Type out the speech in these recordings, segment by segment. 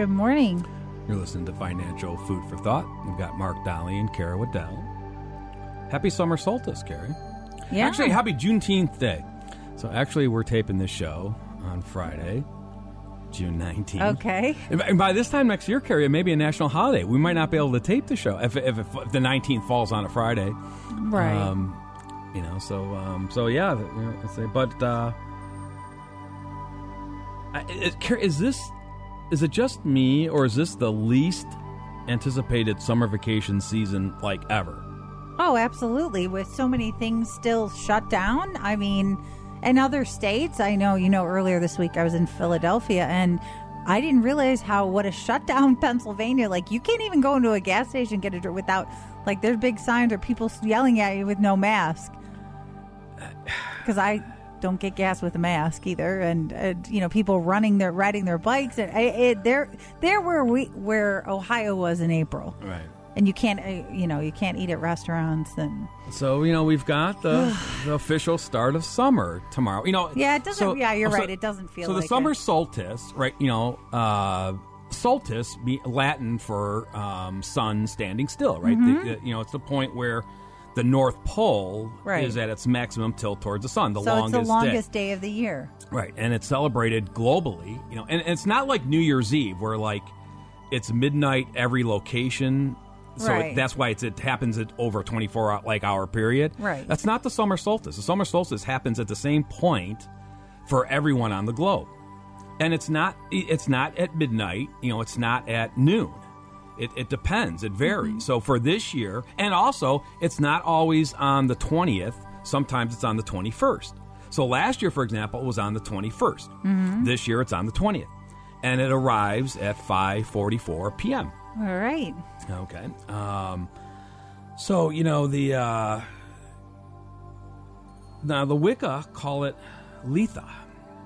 Good morning. You're listening to Financial Food for Thought. We've got Mark Donnelly and Kara Waddell. Happy summer solstice, Carrie. Yeah. Actually, happy Juneteenth day. So, actually, we're taping this show on Friday, June 19th. Okay. And by- this time next year, Carrie, it may be a national holiday. We might not be able to tape the show if, if, if the 19th falls on a Friday. Right. Um, you know, so um, so yeah. You know, let's say, but uh, is this is it just me or is this the least anticipated summer vacation season like ever? oh, absolutely. With so many things still shut down. I mean, in other states, I know, you know, earlier this week I was in Philadelphia and I didn't realize how what a shutdown Pennsylvania. Like you can't even go into a gas station get a drink without like there's big signs or people yelling at you with no mask. Because I don't get gas with a mask either, and, and you know people running their riding their bikes and I, it, they're they're where we where Ohio was in April. Right. and you can't uh, you know you can't eat at restaurants and So you know we've got the, the official start of summer tomorrow. You know, Yeah, it doesn't- so- yeah, you're so- right, it doesn't feel so. the like summer it. solstice, right? You know, uh, solstice, Latin for um, sun standing still, right? Mm-hmm. The- you know, it's the point where the North Pole Right. is at its maximum tilt towards the sun. The so longest, it's the longest day. day. of the year Right, and it's celebrated globally. You know, and, and it's not like New Year's Eve where like it's midnight every location. So Right. it, that's why it's, it happens at over a twenty four hour, like hour period. Right. That's not the summer solstice. The summer solstice happens at the same point for everyone on the globe, and it's not it's not at midnight. You know, it's not at noon. It, it depends. It varies. So for this year, and also it's not always on the twentieth. Sometimes it's on the twenty first. So last year, for example, it was on the twenty This year, it's on the twentieth, and it arrives at five forty four p.m. all right Okay. Um, so you know the uh, now the Wicca call it Litha,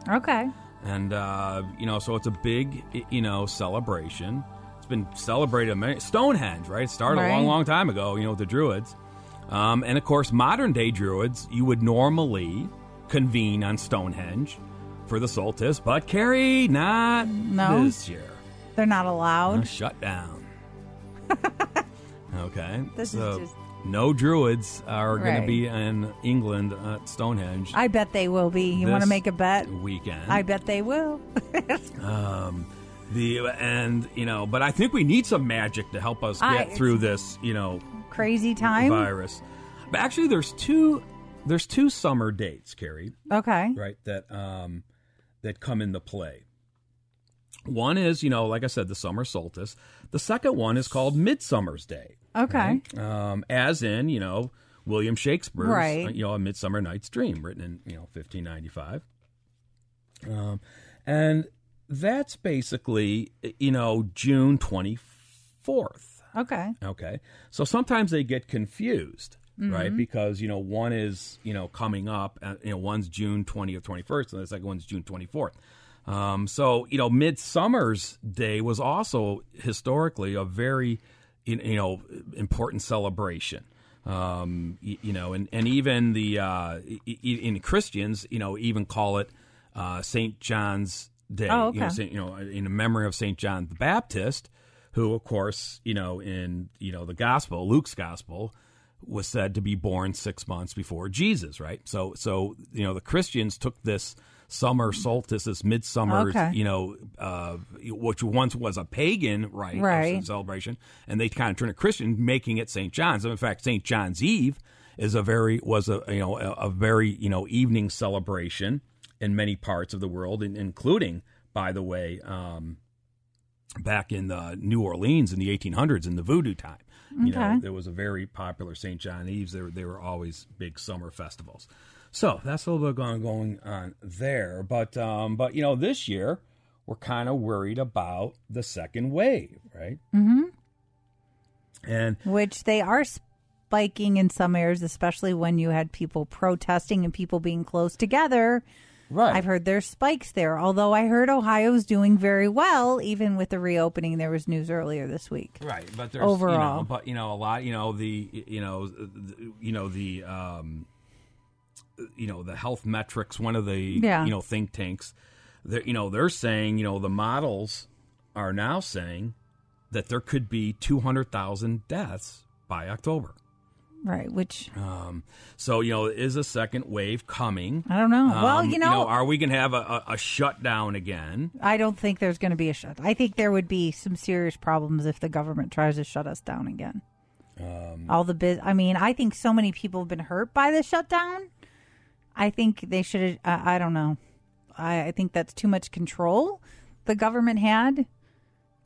okay and uh, you know so it's a big you know celebration. It's been celebrated many Stonehenge, right? It started a long, long time ago. You know with the Druids, um, and of course modern day Druids. You would normally convene on Stonehenge for the solstice, but Carrie, not No. this year. they're not allowed shut down. okay. This is so just- no druids are going to be in England at Stonehenge i bet they will be you want to make a bet weekend. i bet they will the and you know, but I think we need some magic to help us I- get through this, you know, crazy time virus. But actually, there's two there's two summer dates, Carrie, okay right? That um that come into play. One is, you know, like I said, the summer solstice. The second one is called Midsummer's Day. okay um, as in you know William Shakespeare's Right. uh, you know A Midsummer Night's Dream, written in you know 1595, um, and that's basically you know June 24th. okay Okay, so sometimes they get confused. Mm-hmm. Right, because you know one is you know coming up, uh, you know one's June twentieth, twenty first, and the second one's June twenty fourth. Um, so you know, Midsummer's Day was also historically a very you you know important celebration. Um, you, you know, and and even the uh, in Christians, you know, even call it uh, Saint John's Day. Oh, You know. Saint- you know, in the memory of Saint John the Baptist, who, of course, you know, in you know the Gospel, Luke's Gospel, was said to be born six months before Jesus, right? So, so you know, the Christians took this summer solstice, this midsummer, Okay. you know, uh, which once was a pagan rite, Right. celebration, and they kind of turned it Christian, making it St. John's. And in fact, St. John's Eve is a very was a you know a, a very you know evening celebration in many parts of the world, including, by the way, um, back in uh, New Orleans in the 1800s in the Voodoo time. You know, there was a very popular St. John Eves. There, they were always big summer festivals. So that's a little bit going going on there. But um, but you know, this year we're kind of worried about the second wave, right? Mm-hmm. And which they are spiking in some areas, especially when you had people protesting and people being close together. Right, I've heard there's spikes there. Although I heard Ohio's doing very well, even with the reopening. There was news earlier this week. Right, but there's Overall. you know, but you know a lot. You know the you know the, you know the um, you know the health metrics. One of the Yeah. you know think tanks. They're, you know they're saying you know the models are now saying that there could be two hundred thousand deaths by October. Right, which Um, so you know is a second wave coming? I don't know. well, Um, you know, are we going to have a, a, a shutdown again? I don't think there's going to be a shut. I think there would be some serious problems if the government tries to shut us down again. Um, All the biz. I mean, I think so many people have been hurt by the shutdown. I think they should. Uh, I don't know. I, I think that's too much control the government had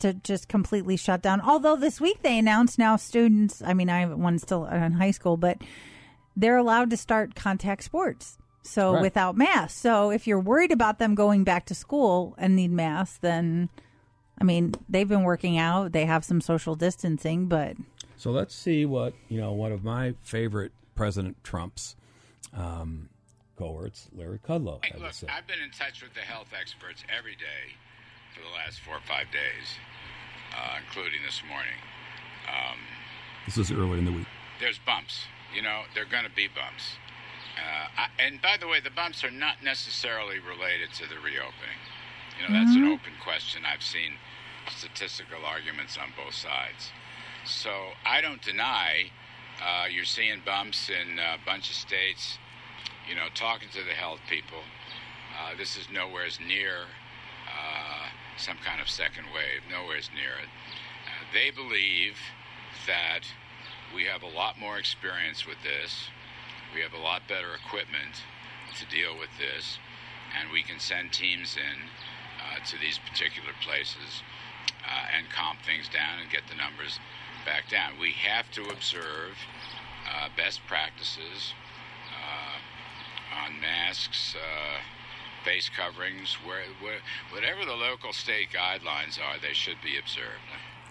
to just completely shut down. Although this week they announced now students. I mean, I have one still in high school, but they're allowed to start contact sports. So Right. without masks. So if you're worried about them going back to school and need masks, then I mean they've been working out. They have some social distancing, but So let's see what you know. One of my favorite President Trump's um, cohorts, Larry Kudlow, Hey, had look. I've been in touch with the health experts every day for the last four or five days, uh, including this morning. This was early in the week. There's bumps. You know, there are going to be bumps. Uh, I, and by the way, the bumps are not necessarily related to the reopening. You know, that's an open question. I've seen statistical arguments on both sides. So I don't deny uh, you're seeing bumps in a bunch of states. You know, talking to the health people, uh, this is nowhere as near uh, some kind of second wave, nowhere's near it. Uh, they believe that we have a lot more experience with this. We have a lot better equipment to deal with this, and we can send teams in uh, to these particular places uh, and calm things down and get the numbers back down. We have to observe uh, best practices uh, on masks, uh, face coverings, where, where, whatever the local state guidelines are, they should be observed.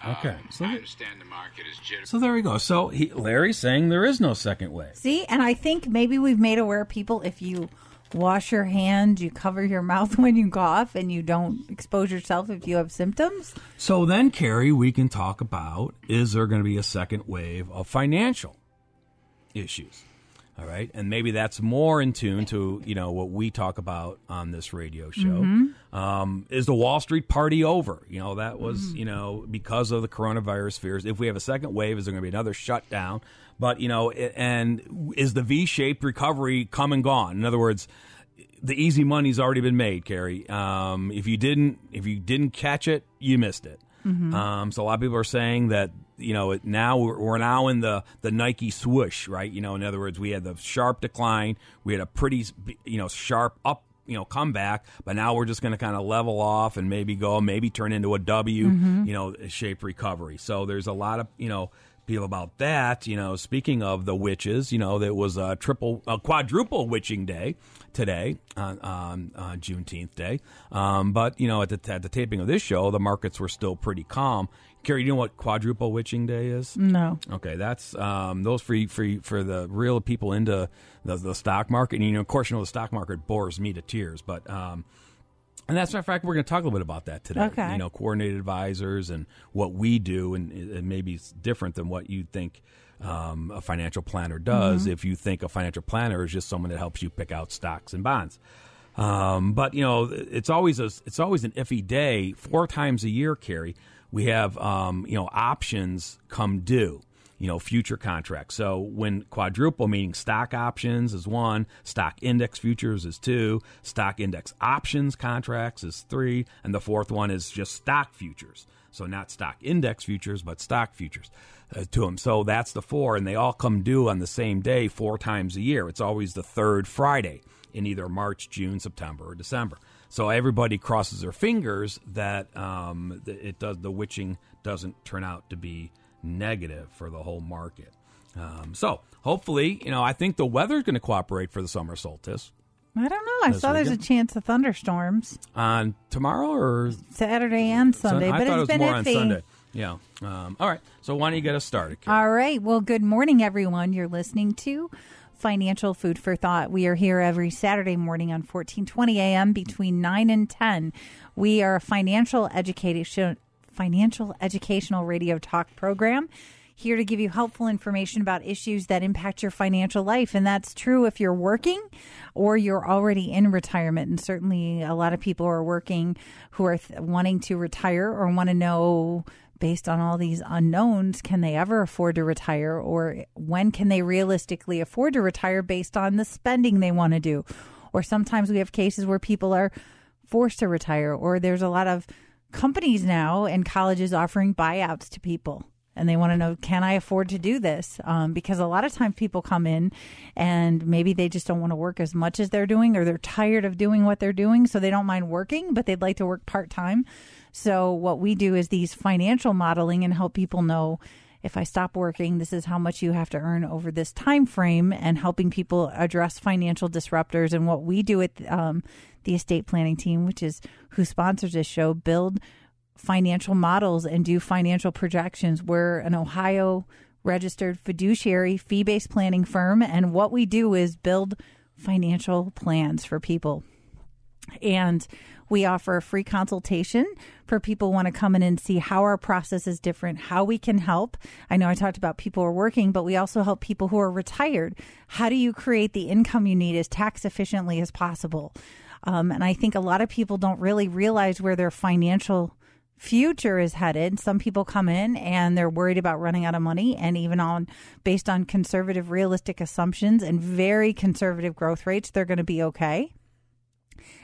Okay, Um, so I understand the market is jittery. So there we go. So he, Larry's saying there is no second wave. See, and I think maybe we've made aware people if you wash your hands, you cover your mouth when you cough, and you don't expose yourself if you have symptoms. So then, Carrie, we can talk about is there going to be a second wave of financial issues? All right, and maybe that's more in tune to you know what we talk about on this radio show. Um, is the Wall Street party over? You know that was you know because of the coronavirus fears. If we have a second wave, is there going to be another shutdown? But you know, and is the V-shaped recovery come and gone? In other words, the easy money's already been made, Carrie. Um, if you didn't, if you didn't catch it, you missed it. Um, so a lot of people are saying that you know now we're, we're now in the the Nike swoosh, right? You know, in other words, we had the sharp decline, we had a pretty you know sharp up you know comeback, but now we're just going to kind of level off and maybe go maybe turn into a W, mm-hmm. you know, shape recovery. So there's a lot of you know feel about that. You know, speaking of the witches, you know, there was a triple, a quadruple witching day today on, on, on Juneteenth day. Um, but you know, at the at the taping of this show, the markets were still pretty calm. Carrie, you know what quadruple witching day is? No. Okay, that's um, those for for for the real people into the, the stock market. And you know, of course, you know the stock market bores me to tears, but. Um, and that's in fact we're going to talk a little bit about that today. Okay. You know, coordinated advisors and what we do, and it maybe it's different than what you think um, a financial planner does. If you think a financial planner is just someone that helps you pick out stocks and bonds. Um, but you know, it's always a, it's always an iffy day. Four times a year, Carrie, we have um, you know options come due. you know, future contracts. So when quadruple, meaning stock options is one, stock index futures is two, stock index options contracts is three, and the fourth one is just stock futures. So not stock index futures, but stock futures uh, to them. So that's the four, and they all come due on the same day four times a year. It's always the third Friday in either March, June, September, or December. So everybody crosses their fingers that um, it does the witching doesn't turn out to be negative for the whole market. Um, so hopefully, you know, I think the weather is going to cooperate for the summer solstice. I don't know. I saw there's a chance of thunderstorms on tomorrow or Saturday and Sunday, I but thought it's it was been more iffy. on Sunday. Yeah. Um, all right. So why don't you get us started? Karen? All right. Well, good morning, everyone. You're listening to Financial Food for Thought. We are here every Saturday morning on 1420 a.m. between 9 and 10. We are a financial education financial educational radio talk program here to give you helpful information about issues that impact your financial life. And that's true if you're working or you're already in retirement. And certainly a lot of people are working who are th- wanting to retire or want to know based on all these unknowns, can they ever afford to retire? Or when can they realistically afford to retire based on the spending they want to do? Or sometimes we have cases where people are forced to retire or there's a lot of companies now and colleges offering buyouts to people and they want to know can i afford to do this? Um, because a lot of times people come in and maybe they just don't want to work as much as they're doing or they're tired of doing what they're doing so they don't mind working but they'd like to work part-time so what we do is these financial modeling and help people know if I stop working, this is how much you have to earn over this time frame, and helping people address financial disruptors. And what we do at um, the estate planning team, which is who sponsors this show, build financial models and do financial projections. We're an Ohio registered fiduciary fee based planning firm, and what we do is build financial plans for people. And we offer a free consultation for people want to come in and see how our process is different, how we can help. I know I talked about people who are working, but we also help people who are retired. How do you create the income you need as tax efficiently as possible? Um, and I think a lot of people don't really realize where their financial future is headed. Some people come in and they're worried about running out of money and even on based on conservative realistic assumptions and very conservative growth rates, they're going to be okay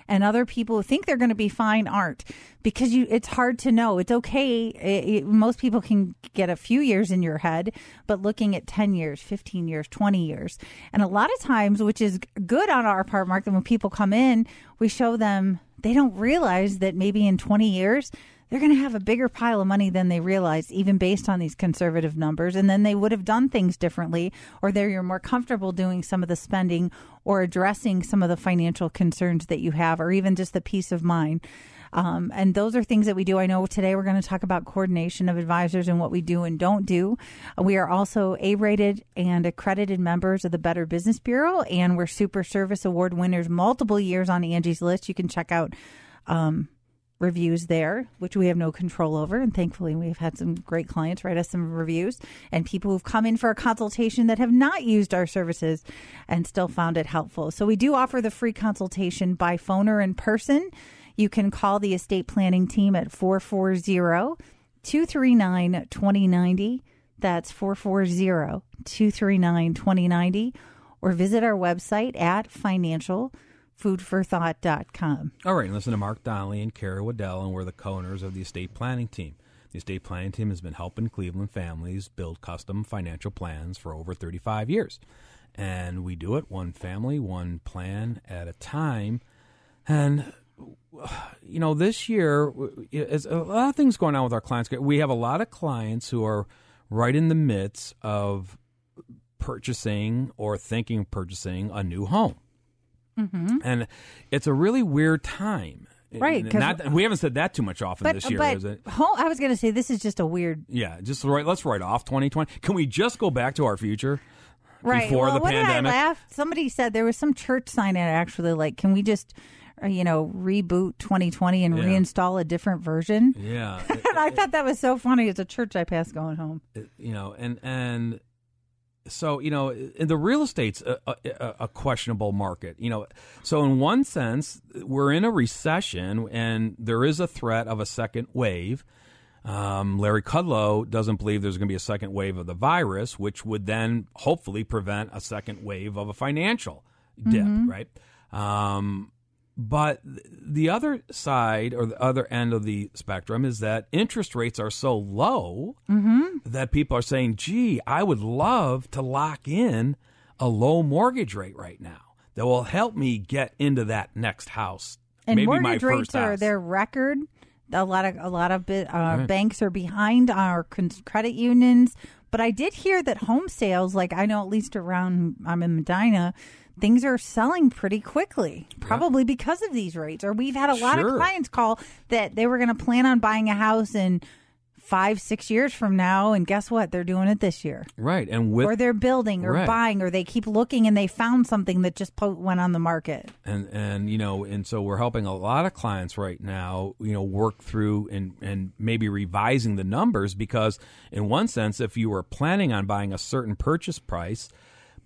and other people who think they're going to be fine aren't because you it's hard to know. It's okay it, it, most people can get a few years in your head but looking at 10 years 15 years 20 years and a lot of times which is good on our part mark that when people come in we show them they don't realize that maybe in 20 years they're going to have a bigger pile of money than they realized, even based on these conservative numbers. And then they would have done things differently, or they're more comfortable doing some of the spending or addressing some of the financial concerns that you have, or even just the peace of mind. Um, and those are things that we do. I know today we're going to talk about coordination of advisors and what we do and don't do. We are also A rated and accredited members of the Better Business Bureau, and we're Super Service Award winners multiple years on Angie's List. You can check out. Um, reviews there, which we have no control over. And thankfully, we've had some great clients write us some reviews and people who've come in for a consultation that have not used our services and still found it helpful. So we do offer the free consultation by phone or in person. You can call the estate planning team at 440 239 2090. That's 440 239 2090. Or visit our website at financial foodforthought.com. All right, listen to Mark Donnelly and Kara Waddell, and we're the co-owners of the estate planning team. The estate planning team has been helping Cleveland families build custom financial plans for over 35 years. And we do it one family, one plan at a time. And, you know, this year, there's a lot of things going on with our clients. We have a lot of clients who are right in the midst of purchasing or thinking of purchasing a new home. Mm-hmm. And it's a really weird time. Right. Not, we haven't said that too much often but, this year, but is it? Home, I was going to say this is just a weird. Yeah, just right. Let's write off 2020. Can we just go back to our future? Right. Before well, the what pandemic? did I laugh? Somebody said there was some church sign in it actually like, can we just, uh, you know, reboot 2020 and Yeah. reinstall a different version? Yeah. And I thought that was so funny. It's a church I passed going home. you know, and and so you know, in the real estate's a, a, a questionable market. You know, so in one sense, we're in a recession, and there is a threat of a second wave. Um, Larry Kudlow doesn't believe there's going to be a second wave of the virus, which would then hopefully prevent a second wave of a financial dip, right? Um, but the other side or the other end of the spectrum is that interest rates are so low that people are saying, gee, I would love to lock in a low mortgage rate right now that will help me get into that next house. And maybe my mortgage rates first are house. their record. A lot of a lot of uh, banks are behind our con- credit unions. But I did hear that home sales, like I know at least around I'm in Medina, things are selling pretty quickly. Probably because of these rates. Or we've had a lot of clients call that they were going to plan on buying a house in five, six years from now, and guess what? They're doing it this year. Right. And with or they're building or Right. buying or they keep looking and they found something that just po- went on the market. and and you know and so we're helping a lot of clients right now you know work through and and maybe revising the numbers because in one sense if you were planning on buying a certain purchase price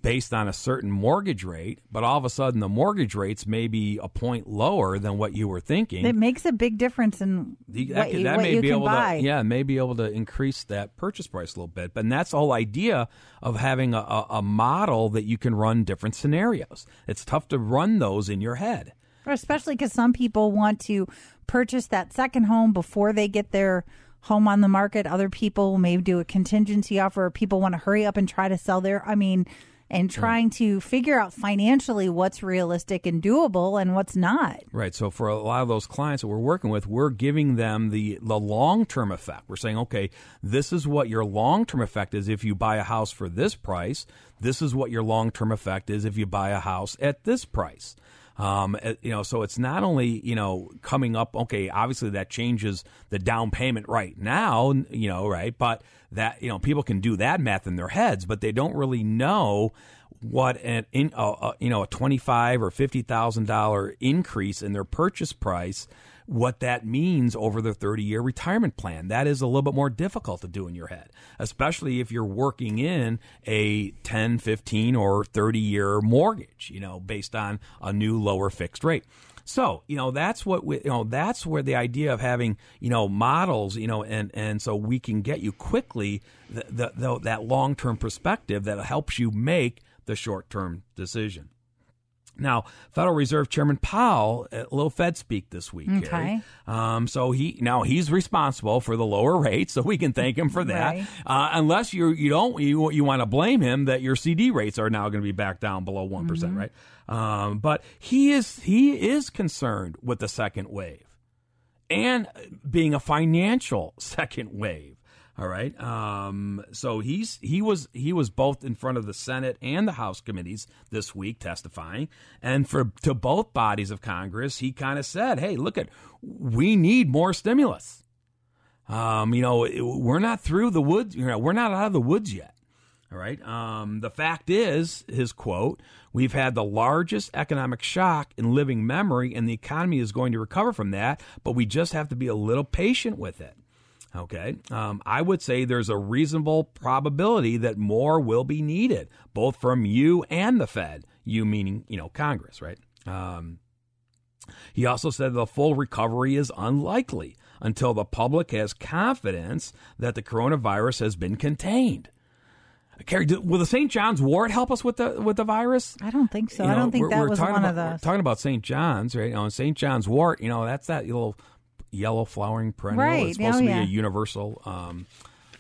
based on a certain mortgage rate but all of a sudden the mortgage rates may be a point lower than what you were thinking It makes a big difference in the- what, you- what may you be can able buy. to yeah may be able to increase that purchase price a little bit but that's the whole idea of having a, a, a model that you can run different scenarios it's tough to run those in your head especially because some people want to purchase that second home before they get their home on the market. Other people may do a contingency offer. People want to hurry up and try to sell their. I mean, and trying to figure out financially what's realistic and doable and what's not. Right. So for a lot of those clients that we're working with, we're giving them the the long term effect. We're saying, okay, this is what your long term effect is if you buy a house for this price. This is what your long term effect is if you buy a house at this price. Um, uh, you know, so it's not only you know coming up. Okay, obviously that changes the down payment right now. You know, right, but that you know people can do that math in their heads, but they don't really know what an in you know a twenty five or fifty thousand dollar increase in their purchase price, what that means over the thirty year retirement plan. That is a little bit more difficult to do in your head, especially if you're working in a 10, 15, or thirty year mortgage. You know, based on a new lower fixed rate. So you know that's what we, you know that's where the idea of having you know models you know and and so we can get you quickly the, the, the that long term perspective that helps you make the short term decision. Now, Federal Reserve Chairman Powell, a little Fed speak this week. Okay. Um, so he now he's responsible for the lower rates, so we can thank him for that. Right. Uh, unless you you don't you you want to blame him that your CD rates are now going to be back down below one right? Um, but he is he is concerned with the second wave and being a financial second wave. All right. Um, so he's he was he was both in front of the Senate and the House committees this week testifying, and for to both bodies of Congress, he kind of said, "Hey, look at we need more stimulus. Um, you know, it- we're not through the woods. You know, we're not out of the woods yet." All right. Um, the fact is, his quote, we've had the largest economic shock in living memory, and the economy is going to recover from that, but we just have to be a little patient with it. Okay. Um, I would say there's a reasonable probability that more will be needed, both from you and the Fed, you meaning, you know, Congress, right? Um, he also said the full recovery is unlikely until the public has confidence that the coronavirus has been contained. Carrie, will the St. John's Wort help us with the with the virus? I don't think so. You I don't think that was one about, of those. talking about St. John's, right? Know, St. John's Wort, you know, that's that little yellow flowering perennial. Right. It's supposed Oh, to be yeah. a universal. Um,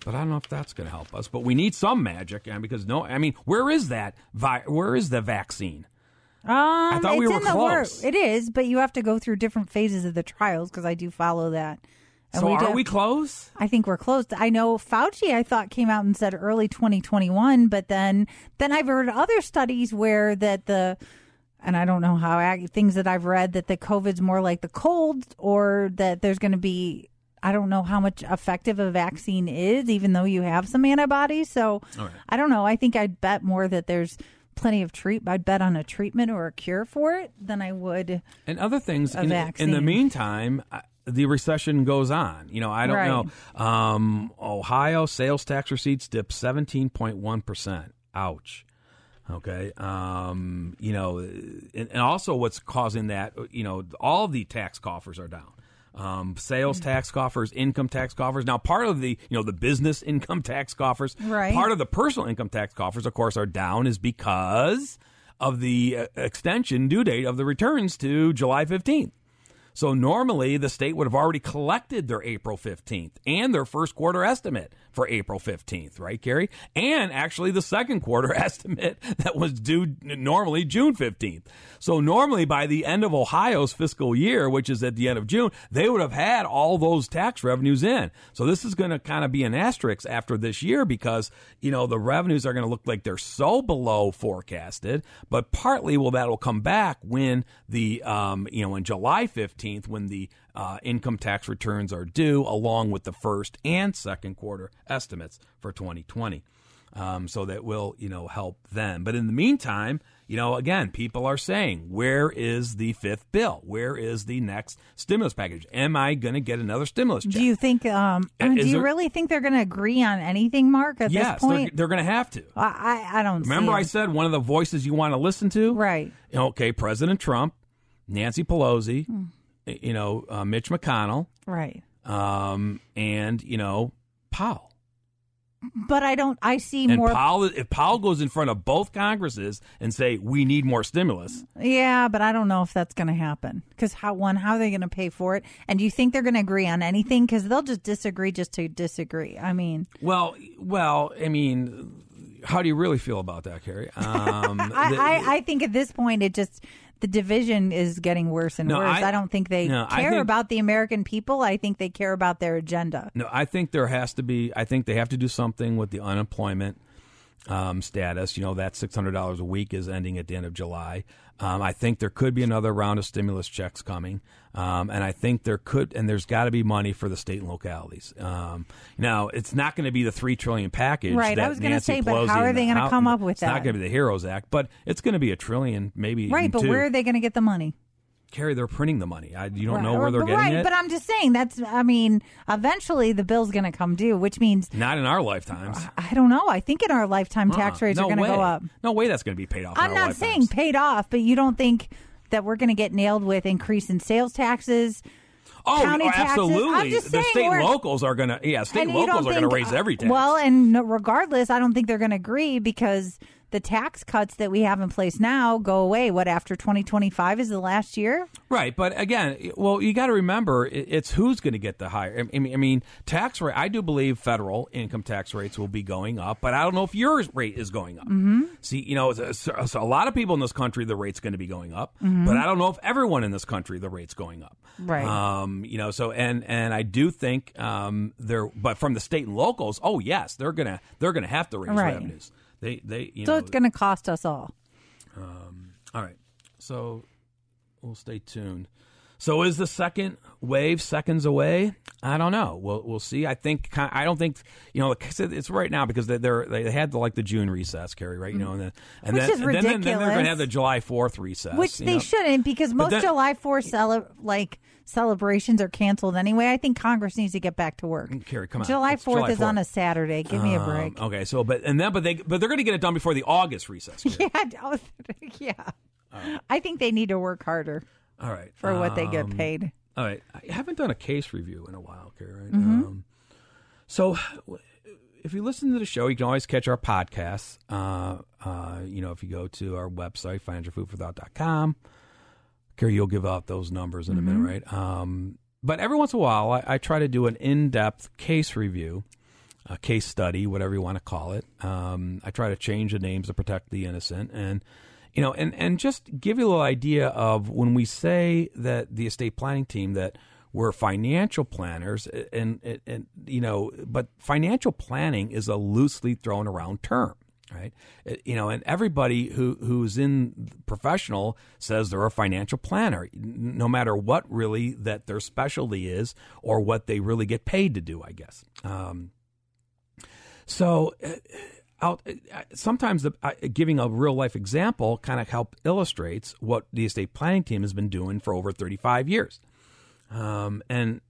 but I don't know if that's going to help us. But we need some magic, and because no, I mean, where is that? Vi- where is the vaccine? Um, thought we were close. It is, but you have to go through different phases of the trials because I do follow that. And so are do- we close? I think we're close. I know Fauci. I thought came out and said early 2021, but then then I've heard other studies where that the and I don't know how things that I've read that the COVID's more like the cold, or that there's going to be. I don't know how much effective a vaccine is, even though you have some antibodies. So I don't know. I think I'd bet more that there's plenty of treat. I'd bet on a treatment or a cure for it than I would. and other things. A In, in the meantime, uh, the recession goes on. You know, I don't Right. know. Um, Ohio sales tax receipts dipped seventeen point one percent. Ouch. Okay. Um, you know, and, and also what's causing that? You know, all the tax coffers are down. um, sales tax coffers, income tax coffers. Now, part of the you know the business income tax coffers, Right. part of the personal income tax coffers, of course, are down is because of the uh, extension due date of the returns to July fifteenth. So normally the state would have already collected their April 15th and their first quarter estimate for April 15th, right, Gary? And actually the second quarter estimate that was due normally June 15th. So normally by the end of Ohio's fiscal year, which is at the end of June, they would have had all those tax revenues in. So this is going to kind of be an asterisk after this year because, you know, the revenues are going to look like they're so below forecasted, but partly well, that will come back when the, um, you know, in July 15th, when the uh, income tax returns are due, along with the first and second quarter estimates for 2020. Um, so that will, you know, help them. But in the meantime, you know, again, people are saying, where is the fifth bill? Where is the next stimulus package? Am I going to get another stimulus check? Do you think? Um, Uh, do you there- really think they're going to agree on anything, Mark? At yes, this they're, point, they're going to have to. I I I don't. see Remember, I said one of the voices you want to listen to? right. Okay, President Trump, Nancy Pelosi, Hmm. You know, uh, Mitch McConnell, Right. um, and, you know, Powell. But I don't. I see And more. Powell, if Powell goes in front of both Congresses and say we need more stimulus, Yeah, but I don't know if that's going to happen. Because how one, how are they going to pay for it? And do you think they're going to agree on anything? Because they'll just disagree just to disagree. I mean, well, well, I mean, how do you really feel about that, Carrie? Um, I, I, I think at this point it just the division is getting worse and No, worse. I- I, don't think they no, care think- about the American people. I think they care about their agenda. No, I think there has to be. I think they have to do something with the unemployment um, status. You know, that six hundred dollars a week is ending at the end of July. Um, I think there could be another round of stimulus checks coming, um, and I think there could, and there's got to be money for the state and localities. Um, now, it's not going to be the three trillion package. Right, That I was gonna Nancy say, but how are they gonna come up with that? It's not going to be the Heroes Act, but it's going to be a trillion, maybe Right, but two. where are they going to get the money? Carrie, they're printing the money. I, you don't Right, know where they're but getting right, it. But I'm just saying that's. I mean, eventually the bill's going to come due, which means not in our lifetimes. I don't know. I think in our lifetime tax Uh-uh. rates no are going to go up. No way that's going to be paid off. I'm our not lifetimes. saying paid off, but you don't think that we're going to get nailed with increase in sales taxes? Oh, county oh, taxes. absolutely. Just the saying state locals are going to, yeah, state and, you don't locals are going to raise every tax. Well, and regardless, I don't think they're going to agree because the tax cuts that we have in place now go away. What after 2025 is the last year? right. But again, well, you got to remember it's who's going to get the higher. I mean, I mean, tax rate. I do believe federal income tax rates will be going up, but I don't know if your rate is going up. Mm-hmm. See, you know, so a lot of people in this country, the rate's going to be going up, but I don't know if everyone in this country, the rate's going up. Mm-hmm. Right. Um, you know, so and and I do think um there, but from the state and locals, oh yes, they're gonna they're gonna have to raise Right. revenues. They they you So know it's going to cost us all. Um, all right. So we'll stay tuned. So is the second wave seconds away? I don't know. We'll we'll see. I think I don't think you know it's right now because they they're, they had the, like the June recess, Carrie, right? You know, and then and Which then, is and then, then they're going to have the July Fourth recess, Which they know? shouldn't because most then- July 4th cele- like celebrations are canceled anyway. I think Congress needs to get back to work. Carrie, come on. July It's 4th July is on a Saturday. Give me a Um, break. okay, so but and then but they but they're going to get it done before the August recess. Carrie. Yeah, oh, yeah. I think they need to work harder All right. for what they get Um, paid. All right. I haven't done a case review in a while, Carrie. Right? Mm-hmm. Um, so, w- if you listen to the show, you can always catch our podcasts. Uh, uh, you know, if you go to our website, financialfoodforthought.com, Carrie, you'll give out those numbers in a Mm-hmm. minute, right? Um, but every once in a while, I, I try to do an in depth case review, a case study, whatever you want to call it. Um, I try to change the names to protect the innocent. And you know, and, and just give you a little idea of when we say that the estate planning team that we're financial planners and, and, and you know, but financial planning is a loosely thrown around term. Right, It- you know, and everybody who who's in professional says they're a financial planner, no matter what really that their specialty is or what they really get paid to do. I guess. Um, so, uh, out uh, sometimes the, uh, giving a real life example kind of help illustrates what the estate planning team has been doing for over 35 years. Um, and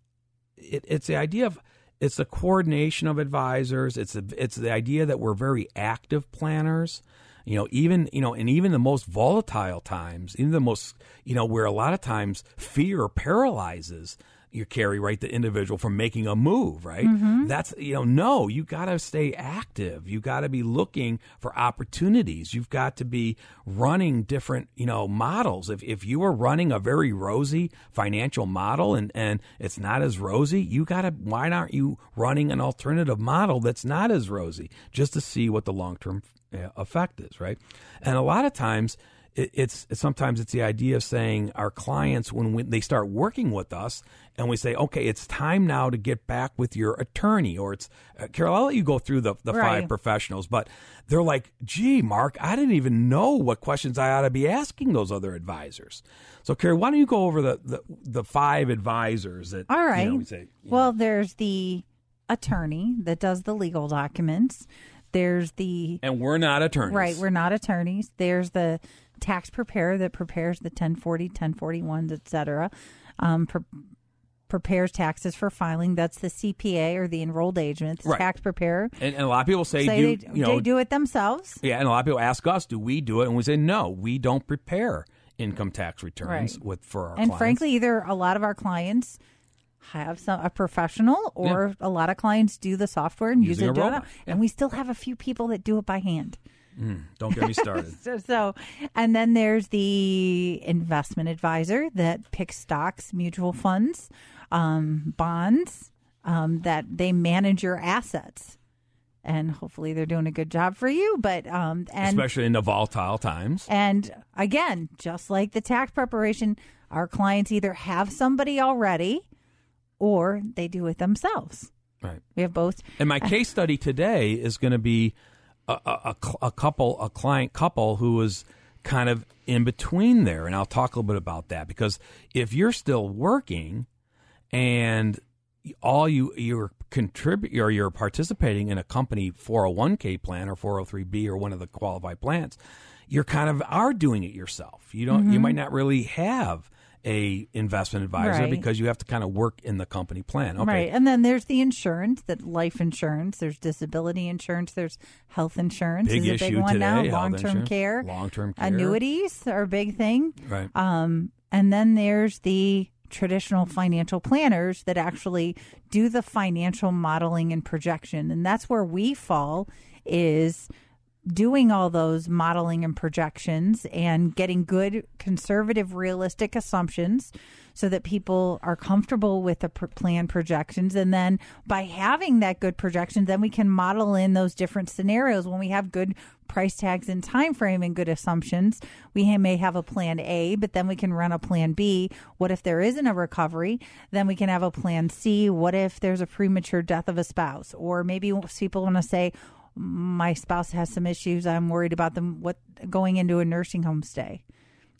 it, it's the idea of it's the coordination of advisors. It's a, it's the idea that we're very active planners. You know, even you know, and even the most volatile times, even the most you know, where a lot of times fear paralyzes you carry right the individual from making a move right? Mm-hmm. that's you know no you got to stay active. You got to be looking for opportunities. You've got to be running different you know models. If, if you are running a very rosy financial model and and it's not as rosy you got to why aren't you running an alternative model that's not as rosy just to see what the long-term uh, effect is right? And a lot of times it, it's sometimes it's the idea of saying our clients when they start working with us and we say okay it's time now to get back with your attorney or it's uh, carol i'll let you go through the, the Right. five professionals but they're like gee mark i didn't even know what questions i ought to be asking those other advisors so carol why don't you go over the the, the five advisors that All right. you know, we say, Well, there's the attorney that does the legal documents. There's the and we're not attorneys right. We're not attorneys. There's the tax preparer that prepares the 1040, 1041s, et cetera. Um, pre- prepares taxes for filing. That's the CPA or the enrolled agent, the Right. tax preparer. and, and a lot of people say, Say do, they, you know they do it themselves. Yeah, and a lot of people ask us, do we do it? And we say, no, we don't prepare income tax returns Right. with for our and clients. frankly, either a lot of our clients have some a professional, or a lot of clients do the software and Using use it. yeah. And we still have a few people that do it by hand. Don't get me started. So, so, and then there's the investment advisor that picks stocks, mutual funds, um, bonds, um, that they manage your assets. And hopefully they're doing a good job for you. But, um, and, Especially in the volatile times. and again, just like the tax preparation, our clients either have somebody already or they do it themselves. Right. We have both. And my case study today is going to be a, a, a couple, a client couple who was kind of in between there. And I'll talk a little bit about that because if you're still working and all you you're contribute or you're participating in a company 401k plan or 403b or one of the qualified plans, you're kind of are doing it yourself. You don't you mm-hmm. might not really have a investment advisor Right. because you have to kind of work in the company plan. Okay. Right. And then there's the insurance, that life insurance, there's disability insurance, there's health insurance Big is a big one now, today, health long term care. long-term care. Annuities are a big thing. Right. Um, and then there's the traditional financial planners that actually do the financial modeling and projection. And that's where we fall is doing all those modeling and projections and getting good conservative realistic assumptions so that people are comfortable with the plan projections. And then by having that good projection then we can model in those different scenarios. When we have good price tags and time frame and good assumptions we may have a plan A but then we can run a plan B. What if there isn't a recovery? Then we can have a plan C. What if there's a premature death of a spouse? Or maybe people want to say my spouse has some issues. I'm worried about them what going into a nursing home stay.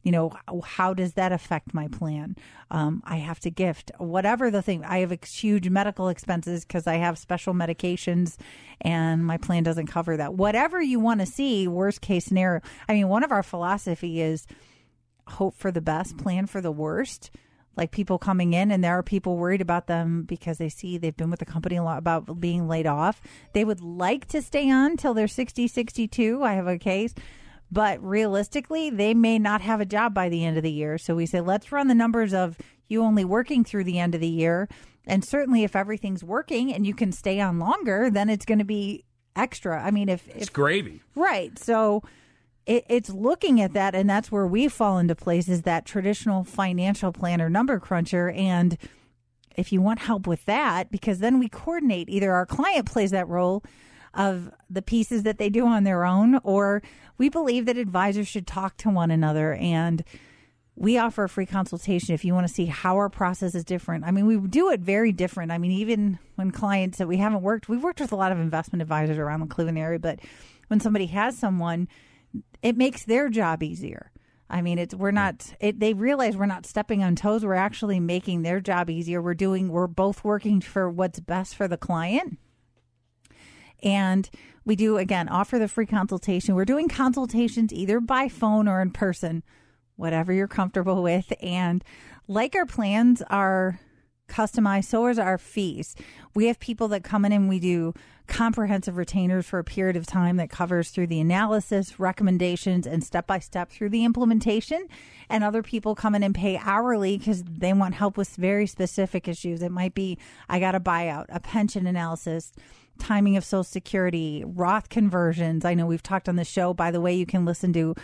You know, how does that affect my plan? Um, I have to gift whatever the thing. I have ex- huge medical expenses because I have special medications, and my plan doesn't cover that. Whatever you want to see, worst case scenario. I mean, one of our philosophy is hope for the best, plan for the worst. Like people coming in, and there are people worried about them because they see they've been with the company a lot about being laid off. They would like to stay on till they're 60, 62. I have a case. But realistically, they may not have a job by the end of the year. So we say, let's run the numbers of you only working through the end of the year. And certainly, if everything's working and you can stay on longer, then it's going to be extra. I mean, if, It's if gravy. Right. So it, it's looking at that, and that's where we fall into place is that traditional financial planner number cruncher. And if you want help with that, because then we coordinate either our client plays that role of the pieces that they do on their own, or we believe that advisors should talk to one another and we offer a free consultation if you want to see how our process is different. I mean, we do it very different. I mean, even when clients that we haven't worked, we've worked with a lot of investment advisors around the Cleveland area, but when somebody has someone, it makes their job easier. I mean, it's we're not. It, they realize we're not stepping on toes. We're actually making their job easier. We're doing. We're both working for what's best for the client. And we do again offer the free consultation. We're doing consultations either by phone or in person, whatever you're comfortable with. And like our plans are customized. So is our fees. We have people that come in and we do comprehensive retainers for a period of time that covers through the analysis, recommendations, and step by step through the implementation. And other people come in and pay hourly because they want help with very specific issues. It might be I got a buyout, a pension analysis, timing of Social Security, Roth conversions. I know we've talked on the show. By the way, you can listen to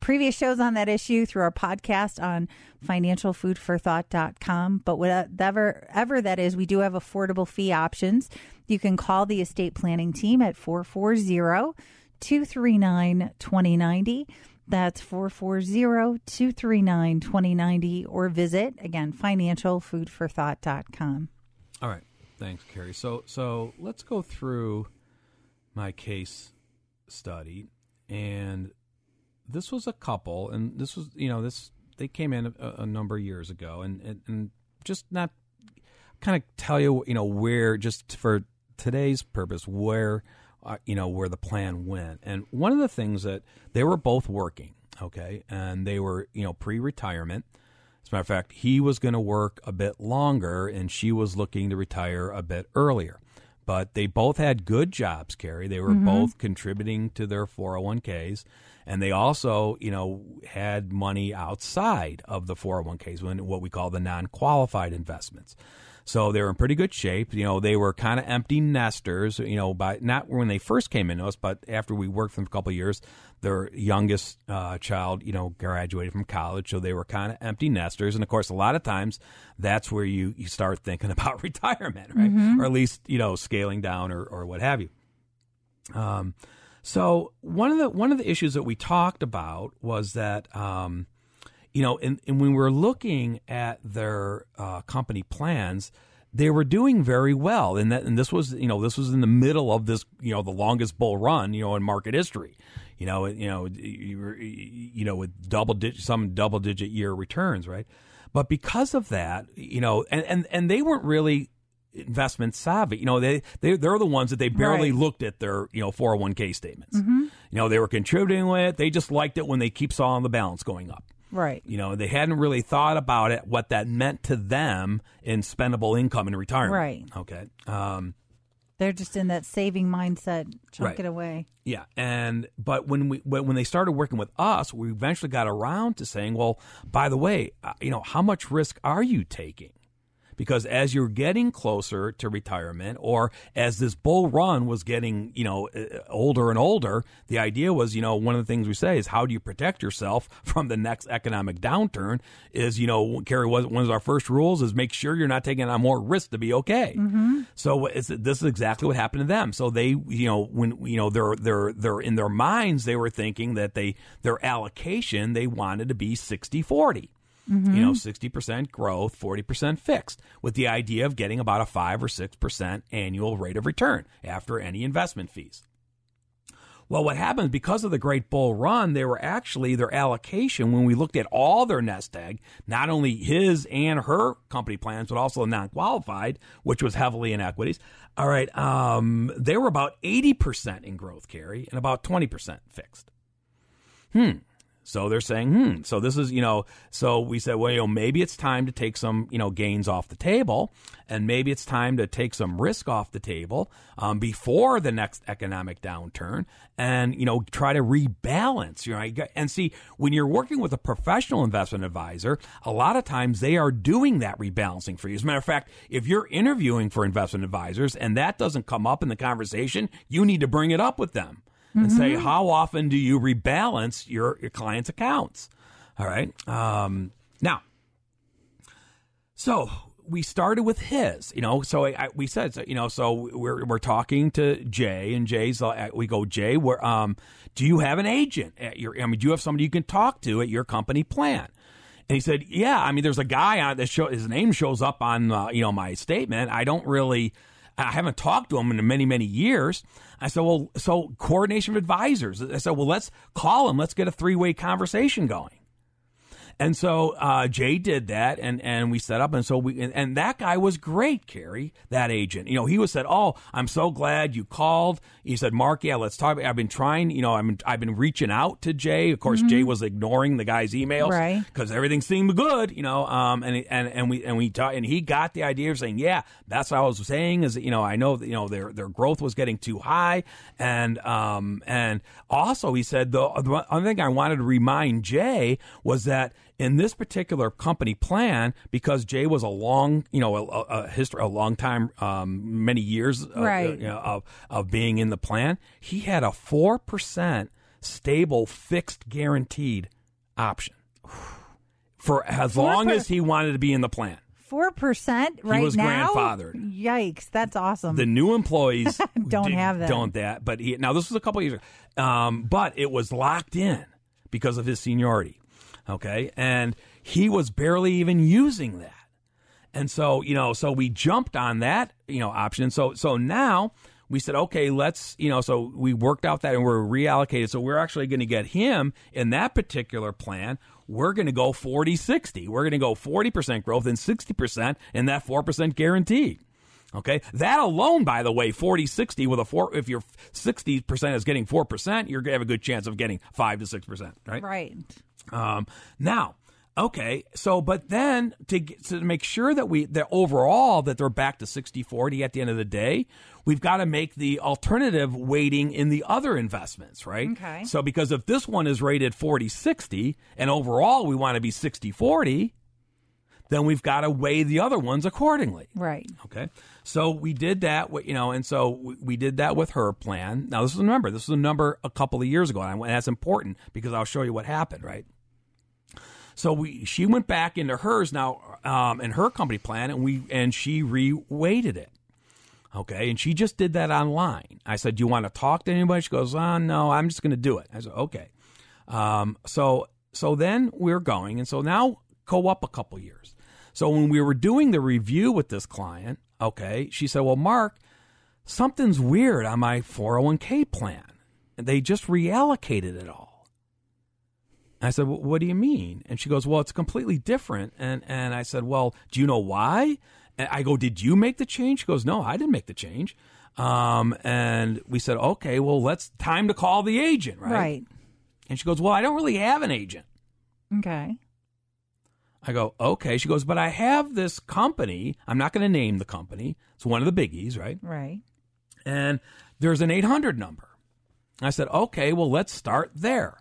previous shows on that issue through our podcast on financialfoodforthought.com. But whatever ever that is, we do have affordable fee options. You can call the estate planning team at 440 239 2090. That's 440 239 2090 or visit again financialfoodforthought.com. All right. Thanks, Carrie. So so let's go through my case study and this was a couple, and this was you know this they came in a, a number of years ago, and, and, and just not kind of tell you you know where just for today's purpose where uh, you know where the plan went, and one of the things that they were both working, okay, and they were you know pre-retirement. As a matter of fact, he was going to work a bit longer, and she was looking to retire a bit earlier but they both had good jobs, Carrie. They were mm-hmm. both contributing to their 401ks and they also, you know, had money outside of the 401ks, when what we call the non-qualified investments. So they were in pretty good shape. You know, they were kind of empty nesters. You know, by not when they first came into us, but after we worked for them for a couple of years, their youngest uh, child, you know, graduated from college, so they were kind of empty nesters. And of course, a lot of times that's where you you start thinking about retirement, right? Mm-hmm. Or at least you know scaling down or or what have you. Um, so one of the one of the issues that we talked about was that um, you know, and, and, when we were looking at their uh, company plans, they were doing very well, and that and this was you know this was in the middle of this you know the longest bull run you know in market history, you know you know you, you know with double digit some double digit year returns right, but because of that you know and and and they weren't really investment savvy. You know, they, they they're the ones that they barely right. looked at their, you know, 401k statements. Mm-hmm. You know, they were contributing with it. They just liked it when they keep saw the balance going up. Right. You know, they hadn't really thought about it, what that meant to them in spendable income in retirement. Right. Okay. Um, they're just in that saving mindset, chunk right. it away. Yeah, and but when we when they started working with us, we eventually got around to saying, well, by the way, uh, you know, how much risk are you taking? Because as you're getting closer to retirement or as this bull run was getting, you know, uh, older and older, the idea was, you know, one of the things we say is how do you protect yourself from the next economic downturn is, you know, Carrie, one of our first rules is make sure you're not taking on more risk to be okay. Mm-hmm. So this is exactly what happened to them. So they, you know, when, you know, they're, they're, they're in their minds, they were thinking that they, their allocation, they wanted to be 60 40. Mm-hmm. You know, 60% growth, 40% fixed, with the idea of getting about a 5 or 6% annual rate of return after any investment fees. Well, what happened because of the great bull run, they were actually their allocation when we looked at all their nest egg, not only his and her company plans, but also the non qualified, which was heavily in equities. All right, um, they were about 80% in growth Carrie and about 20% fixed. Hmm. So they're saying, hmm, so this is, you know, so we said, well, you know, maybe it's time to take some, you know, gains off the table and maybe it's time to take some risk off the table um, before the next economic downturn and, you know, try to rebalance, you know, and see, when you're working with a professional investment advisor, a lot of times they are doing that rebalancing for you. As a matter of fact, if you're interviewing for investment advisors and that doesn't come up in the conversation, you need to bring it up with them and mm-hmm. say, how often do you rebalance your, your client's accounts? All right. Um, now, so we started with his, you know, so I, we said, so, you know, so we're, we're talking to Jay and Jay's, we go, Jay, where, um, do you have an agent at your, I mean, do you have somebody you can talk to at your company plan? And he said, yeah, I mean, there's a guy on this show, his name shows up on, uh, you know, my statement. I don't really, I haven't talked to him in many, many years. I said, well, so coordination of advisors. I said, well, let's call him. Let's get a three way conversation going. And so uh, Jay did that, and and we set up, and so we and, and that guy was great, Carrie, that agent. You know, he was said, "Oh, I'm so glad you called." He said, "Mark, yeah, let's talk." I've been trying, you know, I've been, I've been reaching out to Jay. Of course, Jay was ignoring the guy's emails, Right. Because everything seemed good, you know. Um, and and and we and we talked, and he got the idea of saying, "Yeah, that's what I was saying." Is that, you know, I know that you know their their growth was getting too high, and um and also he said the, the other thing I wanted to remind Jay was that in this particular company plan, because Jay was a long, you know, a, a, history, a long time, um, many years, uh, Right. you know, of of being in the plan, he had a four percent stable, fixed, guaranteed option for as long as he wanted to be in the plan. Four percent right he was now. grandfathered. Yikes, that's awesome. The new employees Don't have that. Don't that. But he, now this was a couple years ago. Um, but it was locked in because of his seniority. Okay, and he was barely even using that. And so, you know, so we jumped on that, you know, option. So, so now we said, okay, let's, you know, so we worked out that and we're reallocated. So we're actually going to get him in that particular plan. We're going to go 40 60. We're going to go 40% growth and 60% in that 4% guaranteed. Okay. That alone, by the way, 40 60 with a four, if you're 60% is getting 4%, you're going to have a good chance of getting 5 to 6%, right? right. Um, now, okay, so but then to get, to make sure that we that overall that they're back to 60-40 at the end of the day, we've got to make the alternative weighting in the other investments, right? Okay. So because if this one is rated 40-60 and overall we want to be 60-40, then we've got to weigh the other ones accordingly. Right. Okay. So we did that, you know, and so we, we did that with her plan. Now, this is remember, this is a number a couple of years ago, and that's important because I'll show you what happened, right? So we she went back into hers now um, in her company plan, and we and she reweighted it. Okay, and she just did that online. I said, "Do you want to talk to anybody?" She goes, "Oh no, I'm just going to do it." I said, "Okay." Um, so so then we're going, and so now go up a couple years. So when we were doing the review with this client, okay, she said, "Well, Mark, something's weird on my 401k plan. And they just reallocated it all." I said, well, "What do you mean?" And she goes, "Well, it's completely different." And and I said, "Well, do you know why?" And I go, "Did you make the change?" She goes, "No, I didn't make the change." Um, and we said, "Okay, well, let's time to call the agent, right?" Right. And she goes, "Well, I don't really have an agent." Okay. I go, okay. She goes, but I have this company. I'm not going to name the company. It's one of the biggies, right? Right. And there's an 800 number. I said, okay, well, let's start there.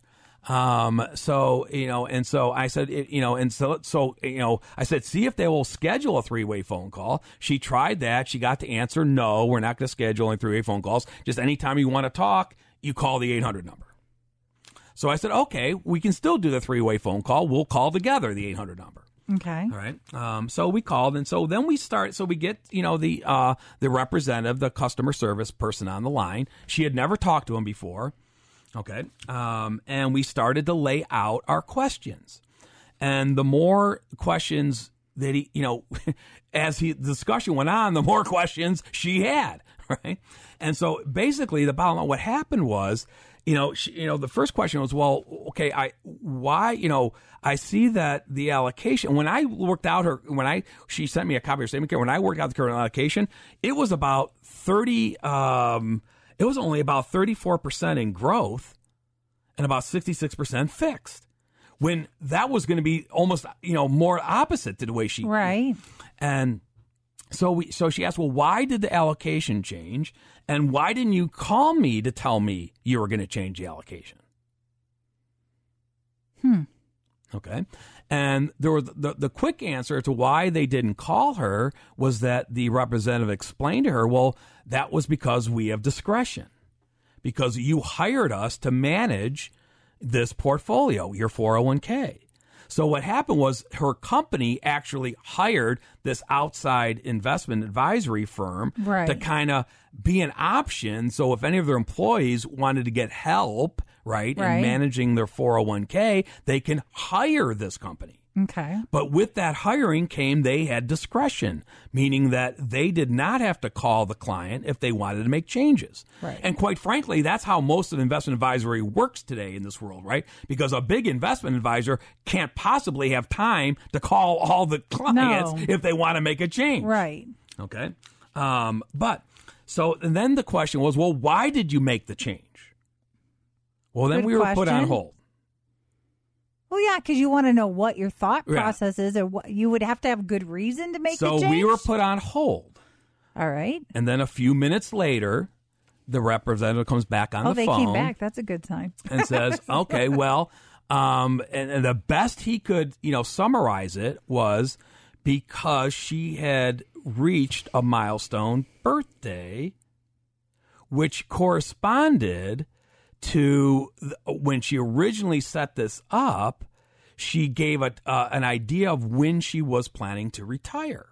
Um, so, you know, and so I said, it, you know, and so, so, you know, I said, see if they will schedule a three way phone call. She tried that. She got the answer, no, we're not going to schedule any three way phone calls. Just anytime you want to talk, you call the 800 number. So I said, okay, we can still do the three way phone call. We'll call together the 800 number. Okay. All right. Um, so we called, and so then we start. So we get, you know, the uh, the representative, the customer service person on the line. She had never talked to him before. Okay. Um, and we started to lay out our questions, and the more questions that he, you know, as he the discussion went on, the more questions she had. Right. And so basically, the bottom line, what happened was you know, she, you know, the first question was, well, okay, I why, you know, I see that the allocation when I worked out her when I she sent me a copy of her statement when I worked out the current allocation, it was about thirty. Um, it was only about thirty four percent in growth, and about sixty six percent fixed. When that was going to be almost, you know, more opposite to the way she Right. and so we so she asked, well, why did the allocation change? And why didn't you call me to tell me you were going to change the allocation? Hmm. Okay. And there was the, the quick answer to why they didn't call her was that the representative explained to her, well, that was because we have discretion. Because you hired us to manage this portfolio, your 401k. So what happened was her company actually hired this outside investment advisory firm Right. to kind of be an option. So if any of their employees wanted to get help, right, Right. in managing their 401k, they can hire this company. Okay. But with that hiring came they had discretion, meaning that they did not have to call the client if they wanted to make changes. Right. And quite frankly, that's how most of investment advisory works today in this world, right? Because a big investment advisor can't possibly have time to call all the clients No. if they want to make a change. Right. Okay. Um, but so and then the question was, well, why did you make the change? Well, then Good we were put on hold. Well, yeah, because you want to know what your thought Yeah. process is, or what you would have to have good reason to make So the change. we were put on hold. All right. And then a few minutes later, the representative comes back on the phone. Oh, the they phone came back. That's a good sign. and says, "Okay, well," um, and, and the best he could, you know, summarize it was because she had reached a milestone birthday, which corresponded to when she originally set this up. She gave a, uh, an idea of when she was planning to retire.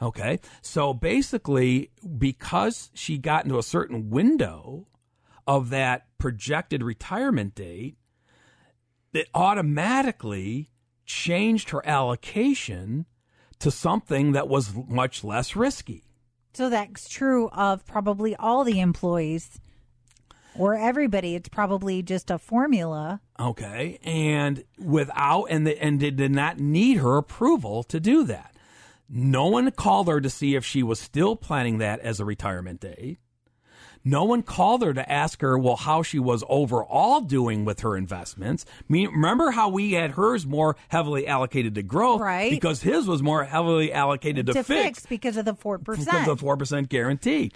Okay. So basically, because she got into a certain window of that projected retirement date, it automatically changed her allocation to something that was much less risky. So that's true of probably all the employees or everybody. It's probably just a formula. Okay. And without, and, the, and they did not need her approval to do that. No one called her to see if she was still planning that as a retirement date. No one called her to ask her, well, how she was overall doing with her investments. Me, remember how we had hers more heavily allocated to growth, Right. Because his was more heavily allocated to, to fix, fix because of the 4%. because of the four percent guarantee.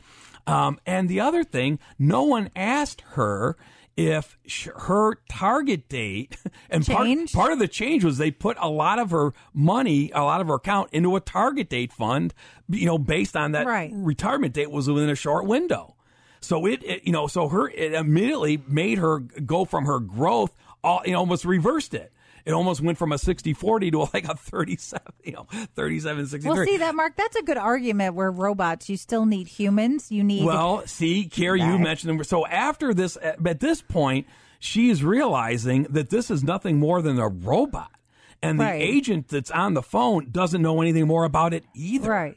Um, and the other thing, no one asked her if sh- her target date and part, part of the change was they put a lot of her money, a lot of her account into a target date fund, you know, based on that Right. retirement date was within a short window. So it, it, you know, so her it immediately made her go from her growth, all, you know, almost reversed it. It almost went from a 60-40 to like a 37, you know, 37 63. Well, see that, Mark. That's a good argument. Where robots, you still need humans. You need Well, see, Carrie, you mentioned them. So after this, at this point, she's realizing that this is nothing more than a robot. And the Right. agent that's on the phone doesn't know anything more about it either. right.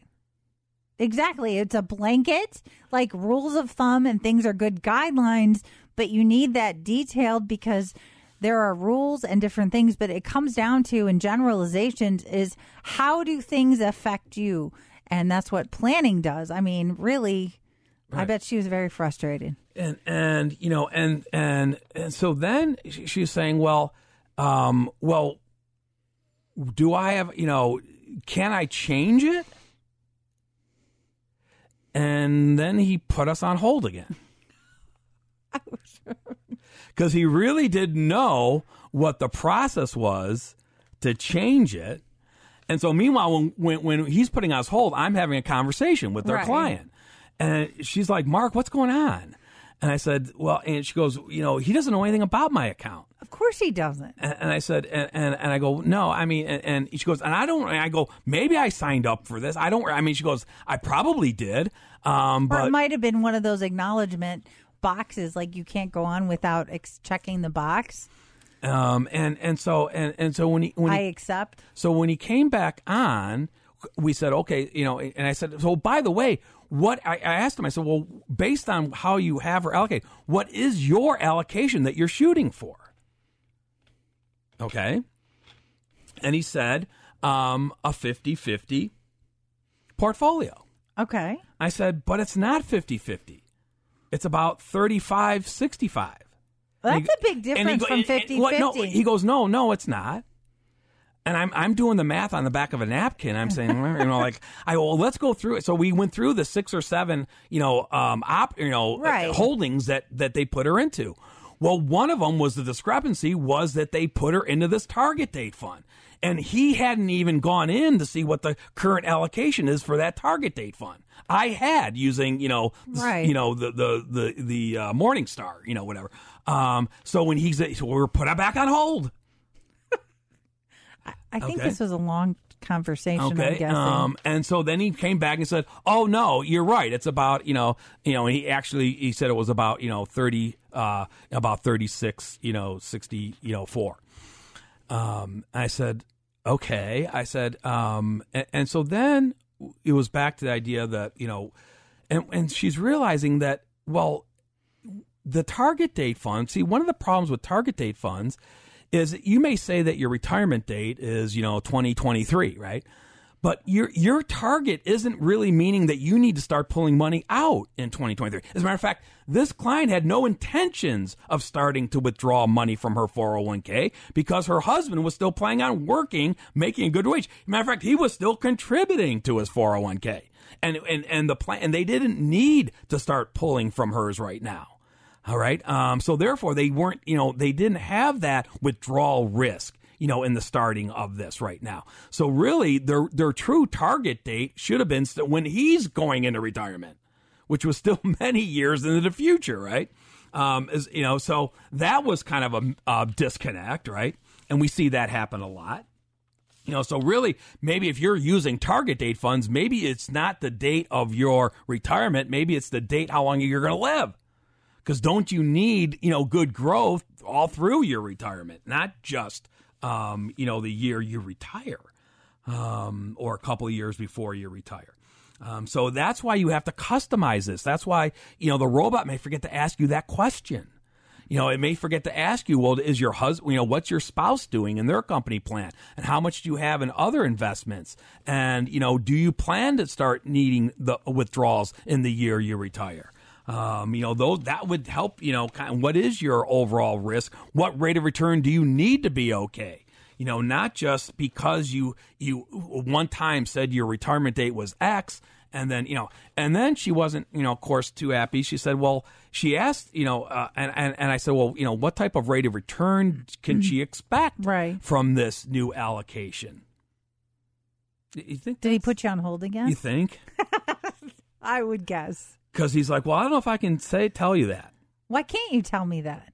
Exactly. It's a blanket, like rules of thumb, and things are good guidelines. But you need that detailed because there are rules and different things. But it comes down to in generalizations is how do things affect you, and that's what planning does. I mean, really. I bet she was very frustrated. and and you know and and and so then she's saying well um well do i have you know can i change it and then he put us on hold again because he really didn't know what the process was to change it and so meanwhile when, when, when he's putting us hold i'm having a conversation with our Right. client and she's like mark what's going on and i said well and she goes you know he doesn't know anything about my account Of course he doesn't. and, and I said, and, and, and I go, no, I mean, and, she goes, and I don't, and I go, maybe I signed up for this. I don't, I mean, she goes, I probably did. Um, but it might have been one of those acknowledgement boxes, like you can't go on without ex- checking the box. um, and, and so, and, and so when he, when I he, accept. so when he came back on, we said, okay, you know, and I said, so by the way, what I, I asked him, I said, well, based on how you have her allocate, what is your allocation that you're shooting for? Okay. And he said, um, a 50 50 portfolio. Okay. I said, but it's not 50 50. It's about 35 65. Well, that's he- a big he difference from and- and 50 no, he goes, no, no, it's not. And I'm I'm doing the math on the back of a napkin. I'm saying, you know, like I well, let's go through it. So we went through the six or seven, you know, um, op, you know, Right. holdings that that they put her into. Well, one of them was the discrepancy was that they put her into this target date fund, and he hadn't even gone in to see what the current allocation is for that target date fund. I had using, you know, Right. you know, the the the the uh, Morningstar, you know, whatever. Um, so when he's so we were put back on hold. I think Okay. this was a long conversation. I'm Okay. Um, and so then he came back and said, "Oh no, you're right. It's about you know, you know." And he actually he said it was about you know thirty, uh, about thirty six, you know, sixty, you know, four. Um, I said, okay. I said, um, and, and so then it was back to the idea that you know, and and she's realizing that well, the target date fund. See, one of the problems with target date funds is you may say that your retirement date is you know 2023, right? But your your target isn't really meaning that you need to start pulling money out in 2023. As a matter of fact, this client had no intentions of starting to withdraw money from her 401k because her husband was still planning on working, making a good wage. Matter of fact, he was still contributing to his 401k. And and and the plan and they didn't need to start pulling from hers right now. All right. Um, so therefore, they weren't, you know, they didn't have that withdrawal risk you know, in the starting of this right now. So really, their their true target date should have been when he's going into retirement, which was still many years into the future, right? Um, is you know, so that was kind of a, a disconnect, right? And we see that happen a lot. You know, so really, maybe if you're using target date funds, maybe it's not the date of your retirement. Maybe it's the date how long you're going to live. Because don't you need, you know, good growth all through your retirement, not just um, you know, the year you retire um, or a couple of years before you retire. Um, so that's why you have to customize this. That's why, you know, the robot may forget to ask you that question. You know, it may forget to ask you, well, is your husband, you know, what's your spouse doing in their company plan? And how much do you have in other investments? And, you know, do you plan to start needing the withdrawals in the year you retire? Um, you know, those that would help. You know, kind of what is your overall risk? What rate of return do you need to be okay? You know, not just because you you one time said your retirement date was X, and then you know, and then she wasn't, you know, of course, too happy. She said, well, she asked, you know, uh, and, and and I said, well, you know, what type of rate of return can she expect right. from this new allocation? You think? Did he put you on hold again? You think? I would guess because he's like, well, I don't know if I can say tell you that. Why can't you tell me that?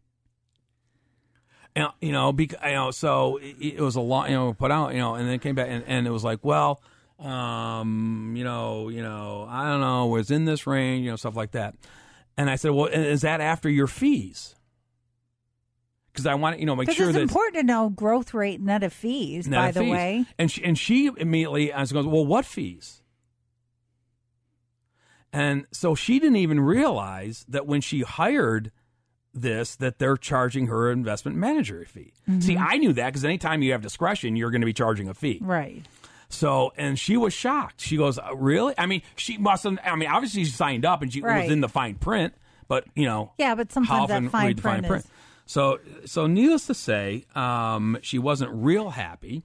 And, you know, because you know, so it, it was a lot, you know, put out, you know, and then came back, and, and it was like, well, um, you know, you know, I don't know, was in this range, you know, stuff like that. And I said, well, is that after your fees? Because I want to, you know, make sure it's that important to know growth rate net of fees. net by of the fees. way, and she and she immediately I was going, well, what fees? And so she didn't even realize that when she hired this, that they're charging her investment manager fee. See, I knew that because anytime you have discretion, you're going to be charging a fee. right? So, and she was shocked. She goes, "Uh, "Really?" I mean, she must have. I mean, obviously she signed up and she Right. was in the fine print, but you know, Yeah, but sometimes that fine read the print is- So, so needless to say, um, she wasn't real happy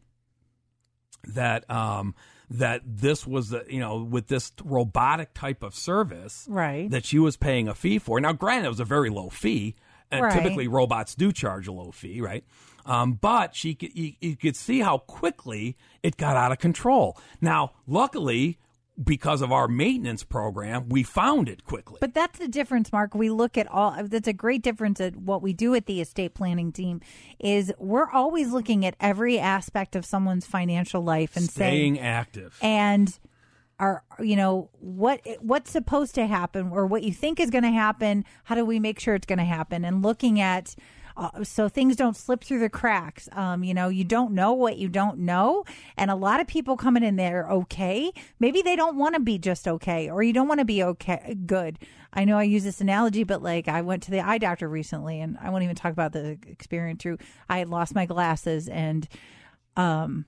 that um, that this was the you know with this robotic type of service Right. that she was paying a fee for. Now, granted, it was a very low fee, and Right. typically robots do charge a low fee, right? Um, but she could, you, you could see how quickly it got out of control. Now, luckily, because of our maintenance program, we found it quickly. But that's the difference, Mark. We look at all. That's a great difference at what we do at the estate planning team. Is we're always looking at every aspect of someone's financial life and saying Staying active. and are you know what what's supposed to happen or what you think is going to happen how do we make sure it's going to happen and looking at uh, so things don't slip through the cracks. Um, you know you don't know what you don't know. And a lot of people coming in there okay. Maybe they don't want to be just okay or you don't want to be okay good. I know i use this analogy but like i went to the eye doctor recently and i won't even talk about the experience through i had lost my glasses and um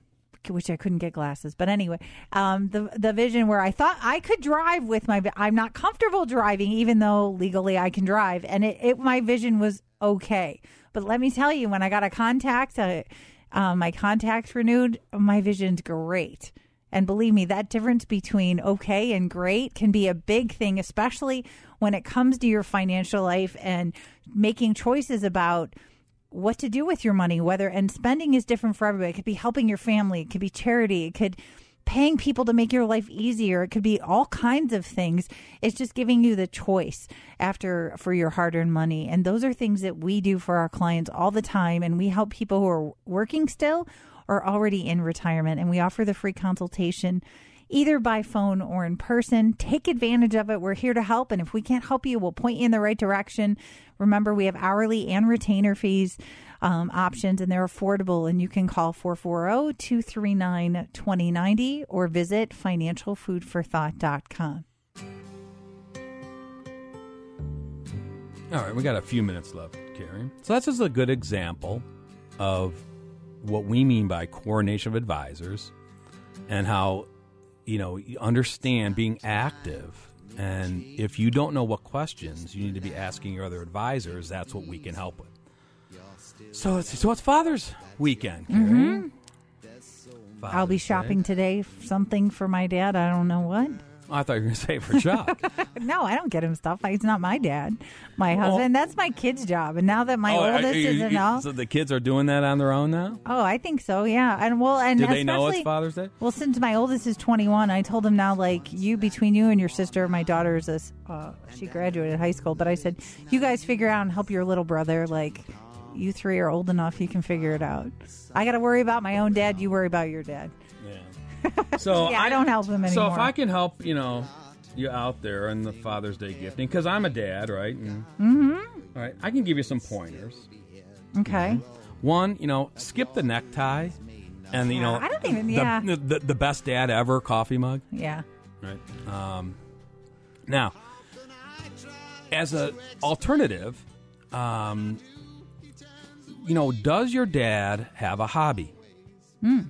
which I couldn't get glasses. But anyway, um, the the vision where I thought I could drive with my, I'm not comfortable driving, even though legally I can drive, and it, it my vision was okay. But let me tell you, when I got a contact, uh, uh, my contacts renewed, my vision's great. And believe me, that difference between okay and great can be a big thing, especially when it comes to your financial life and making choices about what to do with your money whether and spending is different for everybody. It could be helping your family it could be charity it could paying people to make your life easier it could be all kinds of things. It's just giving you the choice after for your hard-earned money. And those are things that we do for our clients all the time and we help people who are working still or already in retirement and we offer the free consultation either by phone or in person. Take advantage of it. We're here to help. And if we can't help you, we'll point you in the right direction. Remember, we have hourly and retainer fees. um, options, and they're affordable. And you can call 440 239 2090 or visit financialfoodforthought.com. All right, we got a few minutes left, Carrie. So that's just a good example of what we mean by coordination of advisors and how, you know, understand being active. And if you don't know what questions you need to be asking your other advisors, that's what we can help with. So it's, so it's Father's weekend, Mm-hmm. I'll be Father's Day. shopping today, something for my dad. I don't know what. I thought you were going to say for Chuck. No, I don't get him stuff. He's not my dad. My husband. That's my kid's job. And now that my Oh, oldest you- isn't you- So the kids are doing that on their own now? Oh, I think so. Yeah, and well, and Do they know it's Father's Day? Well, since my oldest is 21, I told him now, like, you, between you and your sister, my daughter is a, uh, she graduated high school, but I said, you guys figure out and help your little brother. Like, you three are old enough, you can figure it out. I got to worry about my own dad, you worry about your dad. Yeah. So Yeah, I don't help him anymore. So if. I can help, you know, you out there in the Father's Day gifting, because I'm a dad, right? And, Mm-hmm. all right, I can give you some pointers. Okay. One, you know, skip the necktie, and you know, I don't even- the, yeah. the, the, the best dad ever coffee mug, Yeah. right? Um, now, as a alternative, um, you know, does your dad have a hobby? Hmm.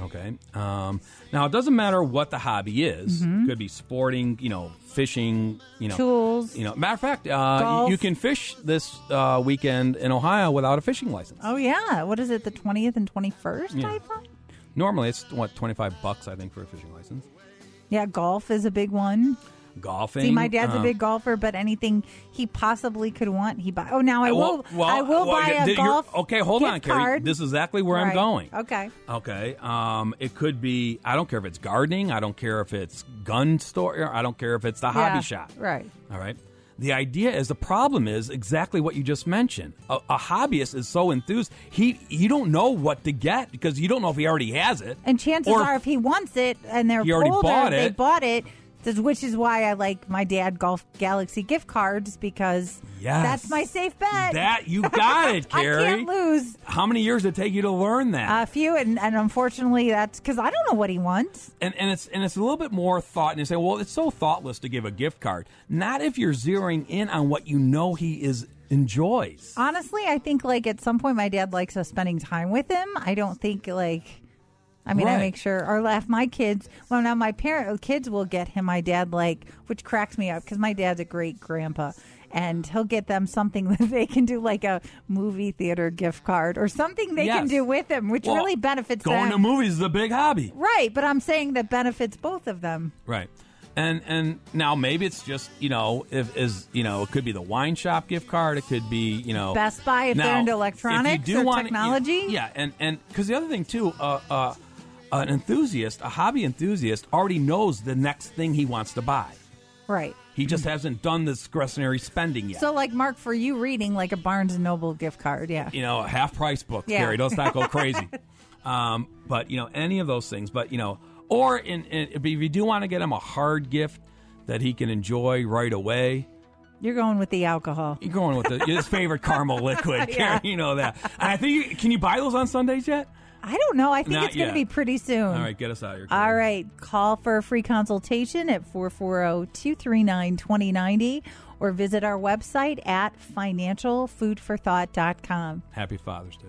Okay. Um, now it doesn't matter what the hobby is. Could be sporting, you know, fishing, you know, Mm-hmm. Tools. You know, matter of fact, uh, you, you can fish this uh, weekend in Ohio without a fishing license. Oh, yeah. What is it, the 20th and 21st, Yeah. I thought? Normally, it's what twenty five bucks, I think, for a fishing license. Yeah, golf is a big one. Golfing. See, my dad's a uh, big golfer, but anything he possibly could want, he buy. Oh, now I will. well, I will well, buy yeah, a golf. Okay, hold on, Carrie. card. This is exactly where I'm going. Okay. Okay. Um, it could be. I don't care if it's gardening. I don't care if it's gun store. I don't care if it's the hobby shop. Right. All right. The idea is the problem is exactly what you just mentioned. A, a hobbyist is so enthused he you don't know what to get because you don't know if he already has it. And chances are, if he wants it and they're older, bought they bought it. Which is why I like my dad Golf Galaxy gift cards because Yes. that's my safe bet. that you got it, I can't lose How many years did it take you to learn that? a few, and, and unfortunately, that's because I don't know what he wants. and and it's and it's a little bit more thought. And you say, well, it's so thoughtless to give a gift card. Not if you're zeroing in on what you know he is enjoys. Honestly, I think like at some point my dad likes us spending time with him. I don't think like I mean I make sure or if my kids well now my parent kids will get him my dad like which cracks me up because my dad's a great grandpa and he'll get them something that they can do like a movie theater gift card or something they can do with him which Well, really benefits Going them. Going to movies is a big hobby. right, but I'm saying that benefits both of them. Right. And and now maybe it's just you know if is you know it could be the wine shop gift card it could be you know Best Buy if they're Now, into if you electronics do or want- technology. yeah and and because the other thing too uh, uh, an enthusiast a hobby enthusiast already knows the next thing he wants to buy Right. he just hasn't done the discretionary spending yet So like Mark for you reading like a Barnes and Noble gift card, yeah. you know, half price books, Yeah. Carrie. Let's not go crazy. um, but you know, any of those things. But you know, or in, in if you do want to get him a hard gift that he can enjoy right away, You're going with the alcohol. you're going with the, his favorite caramel liquid. Yeah. Carrie, you know that. And I think you, can you buy those on Sundays yet? I don't know. I think Not it's going yet. to be pretty soon. All right, get us out of here. All Carrie. Call for a free consultation at 440-239-2090 or visit our website at financialfoodforthought.com. Happy Father's Day.